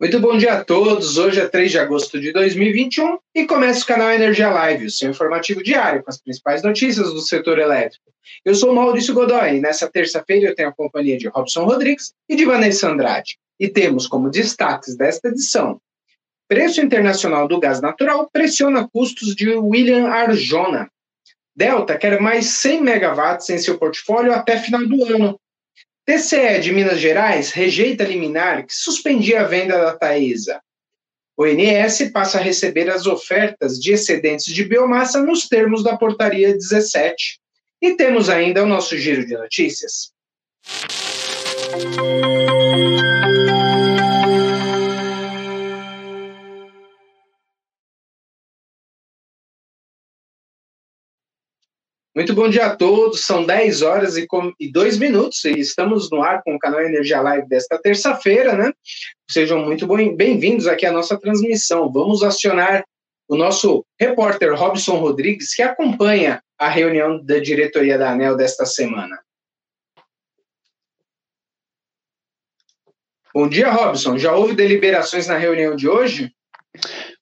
Muito bom dia a todos. Hoje é 3 de agosto de 2021 e começa o canal Energia Live, o seu informativo diário com as principais notícias do setor elétrico. Eu sou Maurício Godoy e nessa terça-feira eu tenho a companhia de Robson Rodrigues e de Vanessa Andrade. E temos como destaques desta edição: preço internacional do gás natural pressiona custos de William Arjona. Delta quer mais 100 megawatts em seu portfólio até final do ano, TCE de Minas Gerais rejeita liminar que suspendia a venda da Taesa. O INS passa a receber as ofertas de excedentes de biomassa nos termos da portaria 17. E temos ainda o nosso giro de notícias. Muito bom dia a todos, são 10 horas e, com, e 2 minutos e estamos no ar com o canal Energia Live desta terça-feira, né? Sejam muito bem-vindos aqui à nossa transmissão. Vamos acionar o nosso repórter Robson Rodrigues, que acompanha a reunião da diretoria da ANEL desta semana. Bom dia, Robson. Já houve deliberações na reunião de hoje?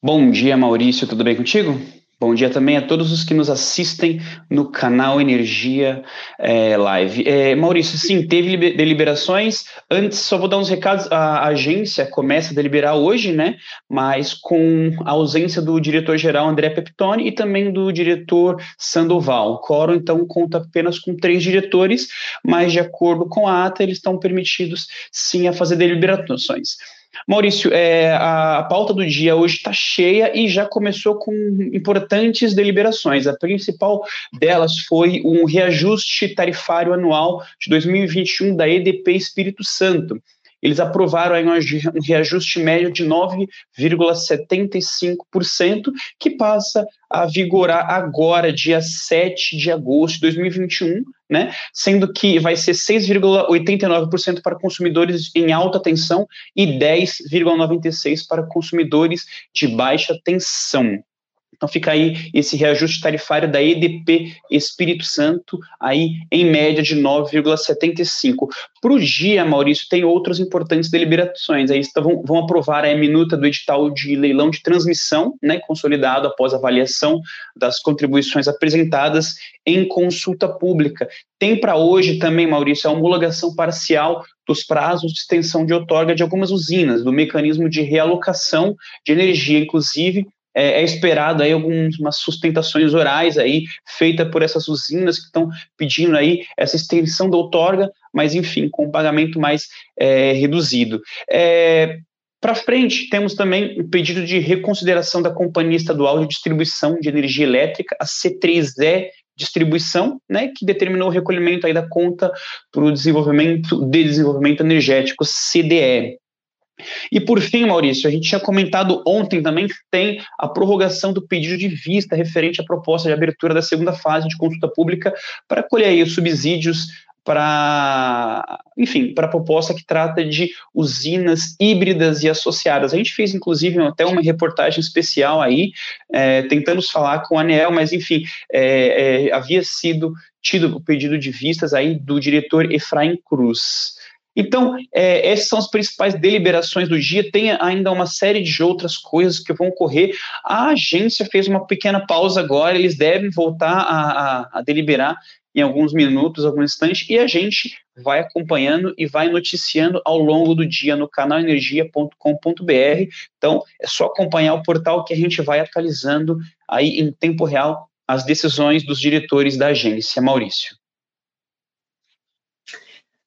Bom dia, Maurício. Tudo bem contigo? Bom dia também a todos os que nos assistem no canal Energia é, Live. É, Maurício, sim, teve deliberações. Antes, só vou dar uns recados. A agência começa a deliberar hoje, né? Mas com a ausência do diretor-geral André Peptoni e também do diretor Sandoval. O quórum, então, conta apenas com três diretores, mas de acordo com a ata, eles estão permitidos, sim, a fazer deliberações. Maurício, é, a pauta do dia hoje está cheia e já começou com importantes deliberações. A principal delas foi um reajuste tarifário anual de 2021 da EDP Espírito Santo eles aprovaram aí um reajuste médio de 9,75%, que passa a vigorar agora, dia 7 de agosto de 2021, né? Sendo que vai ser 6,89% para consumidores em alta tensão e 10,96% para consumidores de baixa tensão. Então fica aí esse reajuste tarifário da EDP Espírito Santo, aí em média de 9,75. Para o dia, Maurício, tem outras importantes deliberações. Aí vão, vão aprovar a minuta do edital de leilão de transmissão, né, consolidado após avaliação das contribuições apresentadas em consulta pública. Tem para hoje também, Maurício, a homologação parcial dos prazos de extensão de outorga de algumas usinas, do mecanismo de realocação de energia, inclusive é, é, esperado aí algumas sustentações orais aí feita por essas usinas que estão pedindo aí essa extensão da outorga, mas enfim, com um pagamento mais é, reduzido. É, para frente, temos também o pedido de reconsideração da Companhia Estadual de Distribuição de Energia Elétrica, a C3E Distribuição, né, que determinou o recolhimento aí da conta para o desenvolvimento de desenvolvimento energético, CDE. E por fim, Maurício, a gente tinha comentado ontem também que tem a prorrogação do pedido de vista referente à proposta de abertura da segunda fase de consulta pública para colher aí os subsídios para, enfim, para a proposta que trata de usinas híbridas e associadas. A gente fez, inclusive, até uma reportagem especial aí, é, tentando falar com a ANEEL, mas, enfim, é, é, havia sido tido o pedido de vistas aí do diretor Efraim Cruz. Então, é, essas são as principais deliberações do dia. Tem ainda uma série de outras coisas que vão ocorrer. A agência fez uma pequena pausa agora, eles devem voltar a, a, a deliberar em alguns minutos, alguns instantes, e a gente vai acompanhando e vai noticiando ao longo do dia no canalenergia.com.br. Então, é só acompanhar o portal que a gente vai atualizando aí em tempo real as decisões dos diretores da agência. Maurício.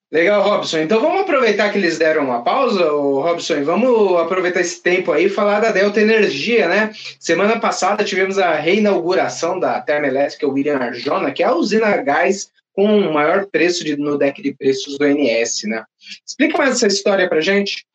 Legal, Robson. Então vamos aproveitar que eles deram uma pausa, Robson, e vamos aproveitar esse tempo aí e falar da Delta Energia, né? Semana passada tivemos a reinauguração da termoelétrica William Arjona, que é a usina a gás com o maior preço de, no deck de preços do NS, né? Explica mais essa história pra gente.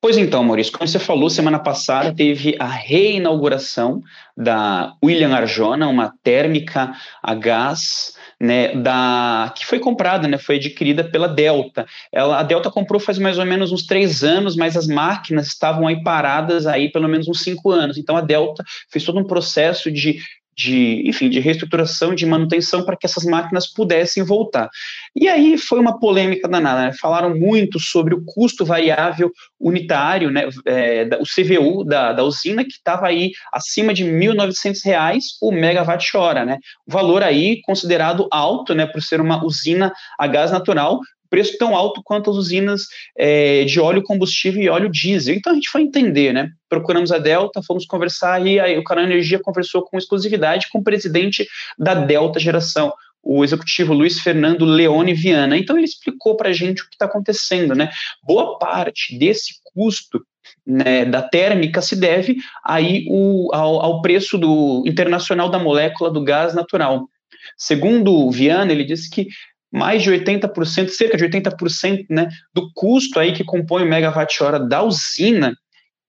Pois então, Maurício, como você falou, semana passada teve a reinauguração da William Arjona, uma térmica a gás né, da que foi comprada, né, foi adquirida pela Delta. Ela, a Delta comprou faz mais ou menos uns três anos, mas as máquinas estavam aí paradas aí pelo menos uns cinco anos. Então a Delta fez todo um processo de de, enfim, de reestruturação, de manutenção para que essas máquinas pudessem voltar. E aí foi uma polêmica danada, né? falaram muito sobre o custo variável unitário, né, é, o CVU da, da usina, que estava aí acima de R$ 1.900 o megawatt-hora, né, o valor aí considerado alto, né, por ser uma usina a gás natural, preço tão alto quanto as usinas é, de óleo combustível e óleo diesel. Então a gente foi entender, né? Procuramos a Delta, fomos conversar e aí o canal Energia conversou com exclusividade com o presidente da Delta Geração, o executivo Luiz Fernando Leone Viana. Então ele explicou para a gente o que está acontecendo, né? Boa parte desse custo né, da térmica se deve aí o, ao, ao preço do internacional da molécula do gás natural. Segundo Viana, ele disse que mais de 80%, cerca de 80% né, do custo aí que compõe o megawatt-hora da usina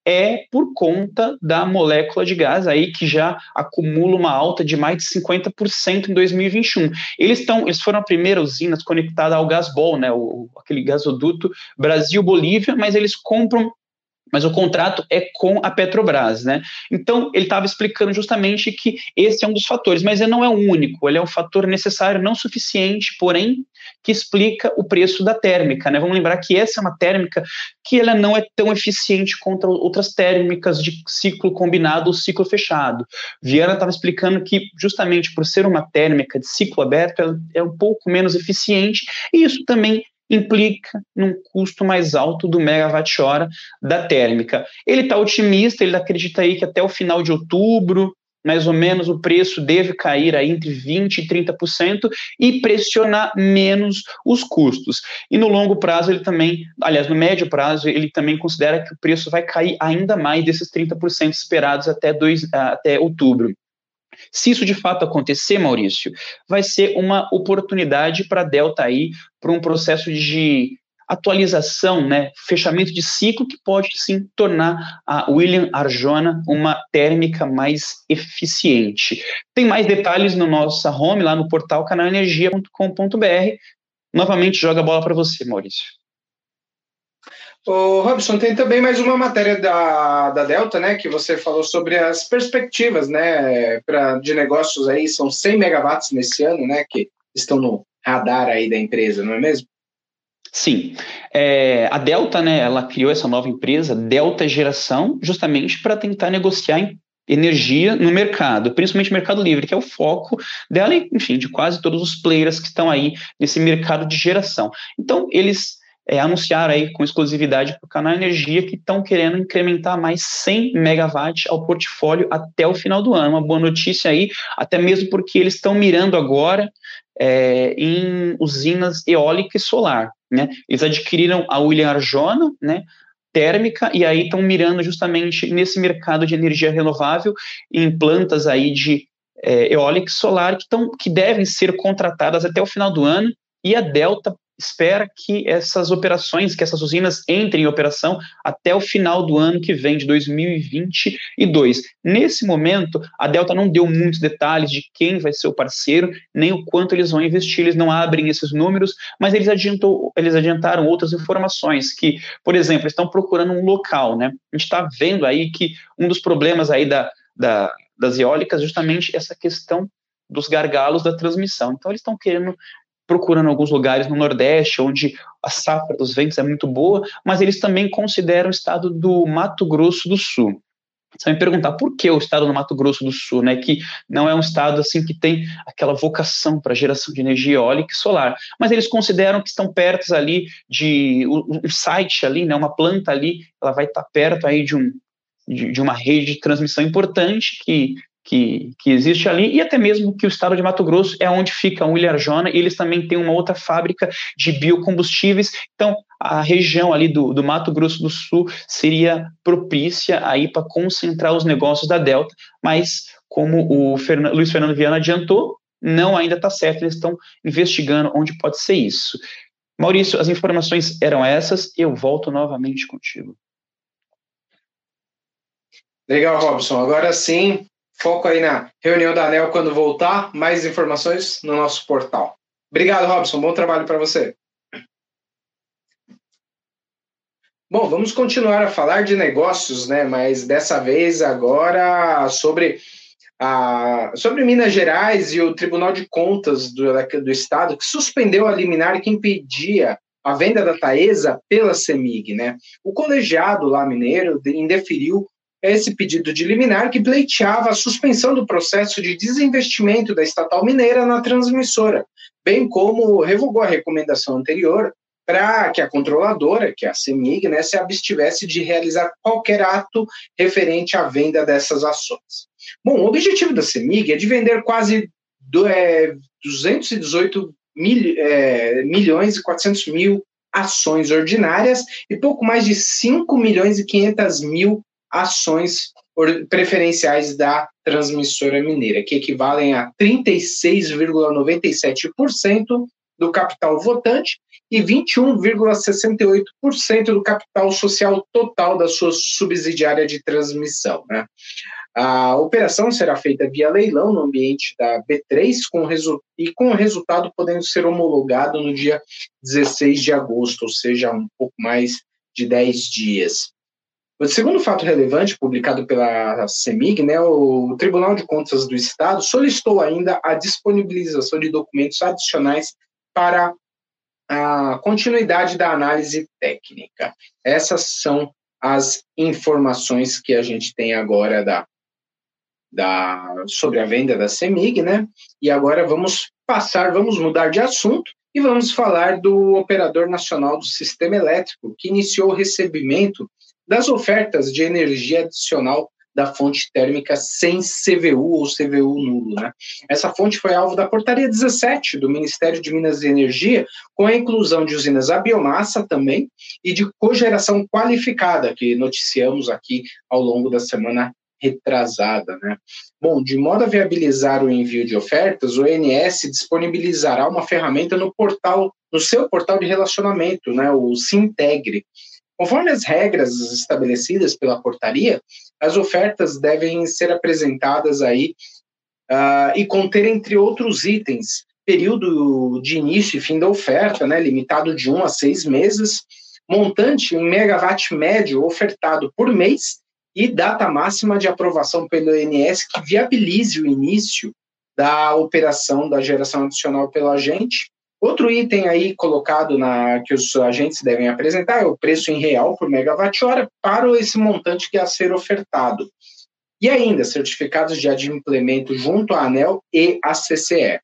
é por conta da molécula de gás aí que já acumula uma alta de mais de 50% em 2021. Eles estão, eles foram a primeira usina conectada ao Gasbol, né, o, aquele gasoduto Brasil-Bolívia, mas eles compram mas o contrato é com a Petrobras, né? Então, ele estava explicando justamente que esse é um dos fatores, mas ele não é o único, ele é um fator necessário, não suficiente, porém, que explica o preço da térmica, né? Vamos lembrar que essa é uma térmica que ela não é tão eficiente contra outras térmicas de ciclo combinado ou ciclo fechado. Viana estava explicando que, justamente por ser uma térmica de ciclo aberto, ela é um pouco menos eficiente, e isso também implica num custo mais alto do megawatt-hora da térmica. Ele está otimista, ele acredita aí que até o final de outubro, mais ou menos, o preço deve cair aí entre 20% e 30% e pressionar menos os custos. E no longo prazo, ele também, aliás, no médio prazo, ele também considera que o preço vai cair ainda mais desses 30% esperados até, dois, até outubro. Se isso de fato acontecer, Maurício, vai ser uma oportunidade para a Delta aí para um processo de atualização, né, fechamento de ciclo que pode sim tornar a William Arjona uma térmica mais eficiente. Tem mais detalhes no nosso home lá no portal canalenergia.com.br. Novamente joga a bola para você, Maurício. O Robson, tem também mais uma matéria da, da Delta, né, que você falou sobre as perspectivas, né, pra, de negócios aí, são 100 megawatts nesse ano, né, que estão no radar aí da empresa, não é mesmo? Sim, é, a Delta, né, ela criou essa nova empresa, Delta Geração, justamente para tentar negociar energia no mercado, principalmente mercado livre, que é o foco dela e, enfim, de quase todos os players que estão aí nesse mercado de geração. Então, eles é, anunciaram aí com exclusividade para o canal Energia que estão querendo incrementar mais 100 megawatts ao portfólio até o final do ano. Uma boa notícia aí, até mesmo porque eles estão mirando agora é, em usinas eólica e solar. Né? Eles adquiriram a William Arjona, né, térmica, e aí estão mirando justamente nesse mercado de energia renovável em plantas aí de é, eólica e solar que, tão, que devem ser contratadas até o final do ano, e a Delta espera que essas operações, que essas usinas entrem em operação até o final do ano que vem, de 2022. Nesse momento, a Delta não deu muitos detalhes de quem vai ser o parceiro, nem o quanto eles vão investir, eles não abrem esses números, mas eles, adiantou, eles adiantaram outras informações, que, por exemplo, estão procurando um local, né? A gente está vendo aí que um dos problemas aí da, da, das eólicas é justamente essa questão dos gargalos da transmissão. Então, eles estão querendo procurando alguns lugares no Nordeste, onde a safra dos ventos é muito boa, mas eles também consideram o estado do Mato Grosso do Sul. Você vai me perguntar por que o estado do Mato Grosso do Sul, né, que não é um estado assim que tem aquela vocação para geração de energia eólica e solar, mas eles consideram que estão perto ali de um site ali, né, uma planta ali, ela vai estar perto aí de um de, de uma rede de transmissão importante que que, que existe ali, e até mesmo que o estado de Mato Grosso é onde fica o Ilharjona, e eles também têm uma outra fábrica de biocombustíveis, então a região ali do, do Mato Grosso do Sul seria propícia aí para concentrar os negócios da Delta, mas como o Luiz Fernando Viana adiantou, não ainda está certo, eles estão investigando onde pode ser isso. Maurício, as informações eram essas, eu volto novamente contigo. Legal, Robson. Agora sim, Foco aí na reunião da ANEL quando voltar. Mais informações no nosso portal. Obrigado, Robson. Bom trabalho para você. Bom, vamos continuar a falar de negócios, né? Mas dessa vez agora sobre Ah, sobre Minas Gerais e o Tribunal de Contas do, do Estado, que suspendeu a liminar que impedia a venda da Taesa pela CEMIG. Né? O colegiado lá mineiro indeferiu esse pedido de liminar que pleiteava a suspensão do processo de desinvestimento da estatal mineira na transmissora, bem como revogou a recomendação anterior para que a controladora, que é a CEMIG, né, se abstivesse de realizar qualquer ato referente à venda dessas ações. Bom, o objetivo da CEMIG é de vender quase do, é, 218 mil, é, milhões e 400 mil ações ordinárias e pouco mais de 5 milhões e 500 mil ações preferenciais da transmissora mineira, que equivalem a 36,97% do capital votante e 21,68% do capital social total da sua subsidiária de transmissão. Né? A operação será feita via leilão no ambiente da B3 com e com o resultado podendo ser homologado no dia 16 de agosto, ou seja, um pouco mais de 10 dias. O segundo fato relevante, publicado pela CEMIG, né, o Tribunal de Contas do Estado solicitou ainda a disponibilização de documentos adicionais para a continuidade da análise técnica. Essas são as informações que a gente tem agora da, da, sobre a venda da CEMIG, né? E agora vamos passar, vamos mudar de assunto e vamos falar do Operador Nacional do Sistema Elétrico, que iniciou o recebimento das ofertas de energia adicional da fonte térmica sem CVU ou CVU nulo. Né? Essa fonte foi alvo da portaria 17 do Ministério de Minas e Energia, com a inclusão de usinas a biomassa também e de cogeração qualificada, que noticiamos aqui ao longo da semana retrasada, né? Bom, de modo a viabilizar o envio de ofertas, o ENS disponibilizará uma ferramenta no portal, no seu portal de relacionamento, né, o Sintegre, Conforme as regras estabelecidas pela portaria, as ofertas devem ser apresentadas aí uh, e conter, entre outros itens, período de início e fim da oferta, né, limitado de um a seis meses, montante em megawatt médio ofertado por mês e data máxima de aprovação pelo INS que viabilize o início da operação da geração adicional pelo agente, Outro item aí colocado na que os agentes devem apresentar é o preço em real por megawatt-hora para esse montante que é a ser ofertado. E ainda, certificados de adimplemento junto à ANEL e à CCE.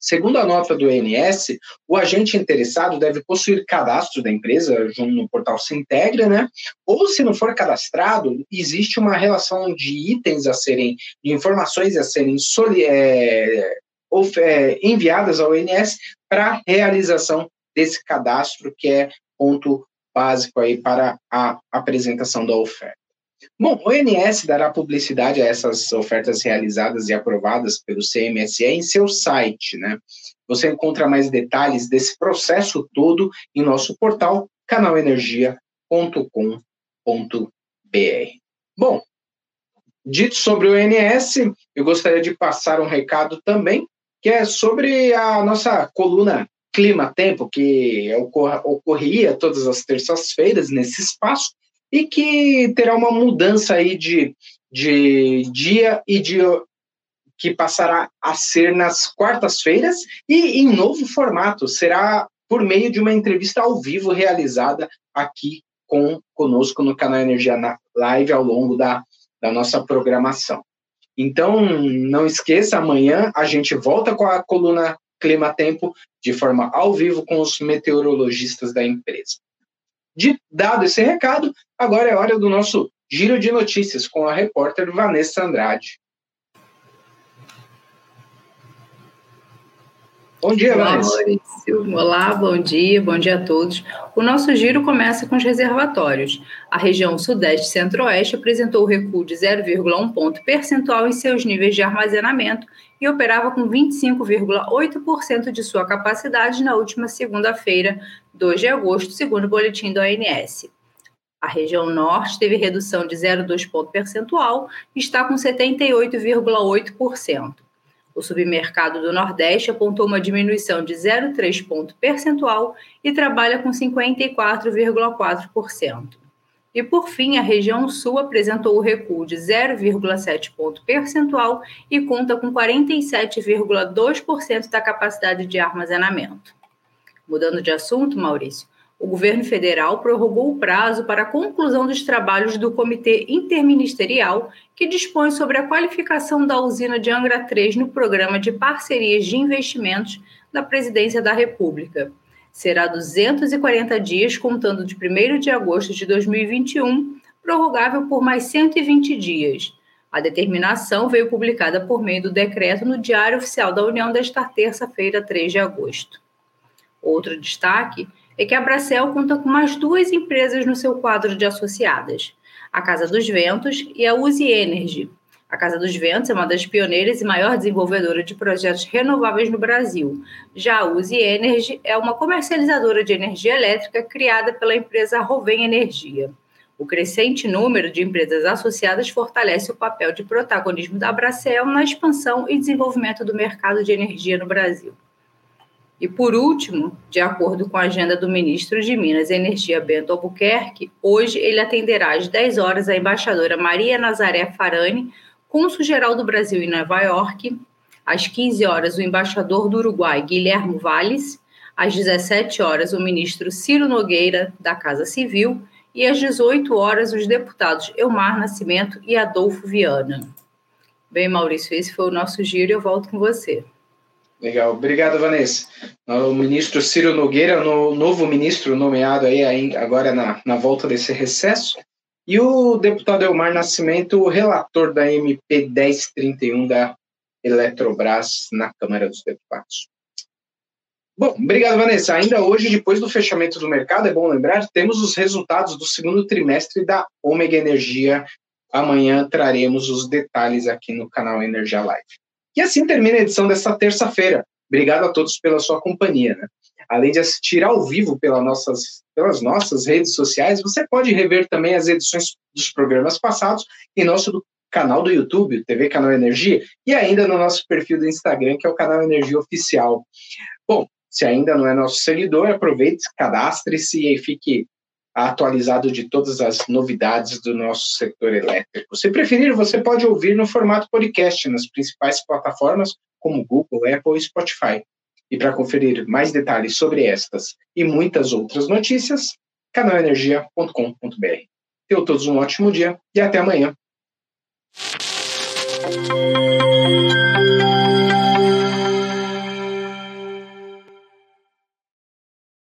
Segundo a nota do ENS, o agente interessado deve possuir cadastro da empresa junto no portal Sintegra, né? Ou se não for cadastrado, existe uma relação de itens a serem, de informações a serem soli, é, enviadas ao INS para realização desse cadastro, que é ponto básico aí para a apresentação da oferta. Bom, o INS dará publicidade a essas ofertas realizadas e aprovadas pelo CMSE em seu site, né? Você encontra mais detalhes desse processo todo em nosso portal canalenergia.com.br. Bom, dito sobre o INS, eu gostaria de passar um recado também que é sobre a nossa coluna Clima-Tempo, que ocorria todas as terças-feiras nesse espaço, e que terá uma mudança aí de, de dia e de que passará a ser nas quartas-feiras e em novo formato, será por meio de uma entrevista ao vivo realizada aqui com conosco no canal Energia Live ao longo da, da nossa programação. Então, não esqueça, amanhã a gente volta com a coluna Clima Tempo de forma ao vivo com os meteorologistas da empresa. De, dado esse recado, agora é hora do nosso giro de notícias com a repórter Vanessa Andrade. Bom dia, Maurício. Olá, bom dia, bom dia a todos. O nosso giro começa com os reservatórios. A região Sudeste e Centro-Oeste apresentou recuo de 0,1 ponto percentual em seus níveis de armazenamento e operava com 25,8% de sua capacidade na última segunda-feira, 2 de agosto, segundo o boletim do ANS. A região norte teve redução de 0,2 ponto percentual e está com 78,8%. O submercado do Nordeste apontou uma diminuição de 0,3 ponto percentual e trabalha com 54,4%. E, por fim, a região sul apresentou o recuo de 0,7 ponto percentual e conta com 47,2% da capacidade de armazenamento. Mudando de assunto, Maurício, o governo federal prorrogou o prazo para a conclusão dos trabalhos do Comitê Interministerial, que dispõe sobre a qualificação da usina de Angra 3 no programa de parcerias de investimentos da Presidência da República será 240 dias, contando de 1 de agosto de 2021, prorrogável por mais 120 dias. A determinação veio publicada por meio do decreto no Diário Oficial da União desta terça-feira, 3 de agosto. Outro destaque é que a Bracel conta com mais duas empresas no seu quadro de associadas, a Casa dos Ventos e a Uzi Energy, a Casa dos Ventos é uma das pioneiras e maior desenvolvedora de projetos renováveis no Brasil. Já a Uzi Energy é uma comercializadora de energia elétrica criada pela empresa Rovem Energia. O crescente número de empresas associadas fortalece o papel de protagonismo da Bracel na expansão e desenvolvimento do mercado de energia no Brasil. E por último, de acordo com a agenda do ministro de Minas e Energia Bento Albuquerque, hoje ele atenderá às 10 horas a embaixadora Maria Nazaré Farani cônsul-geral do Brasil em Nova York, às 15 horas, o embaixador do Uruguai, Guilherme Valles, às 17 horas, o ministro Ciro Nogueira, da Casa Civil, e às 18 horas, os deputados Elmar Nascimento e Adolfo Viana. Bem, Maurício, esse foi o nosso giro e eu volto com você. Legal, obrigado, Vanessa. O ministro Ciro Nogueira, no, novo ministro nomeado aí agora na, na volta desse recesso, e o deputado Elmar Nascimento, relator da MP 1031 da Eletrobras na Câmara dos Deputados. Bom, obrigado, Vanessa. Ainda hoje, depois do fechamento do mercado, é bom lembrar, temos os resultados do segundo trimestre da Ômega Energia. Amanhã traremos os detalhes aqui no canal Energia Live. E assim termina a edição desta terça-feira. Obrigado a todos pela sua companhia. Né? Além de assistir ao vivo pelas nossas, pelas nossas redes sociais, você pode rever também as edições dos programas passados em nosso canal do YouTube, TV Canal Energia, e ainda no nosso perfil do Instagram, que é o Canal Energia Oficial. Bom, se ainda não é nosso seguidor, aproveite, cadastre-se e fique atualizado de todas as novidades do nosso setor elétrico. Se preferir, você pode ouvir no formato podcast nas principais plataformas como Google, Apple e Spotify. E para conferir mais detalhes sobre estas e muitas outras notícias, canalenergia.com.br. Tenham todos um ótimo dia e até amanhã.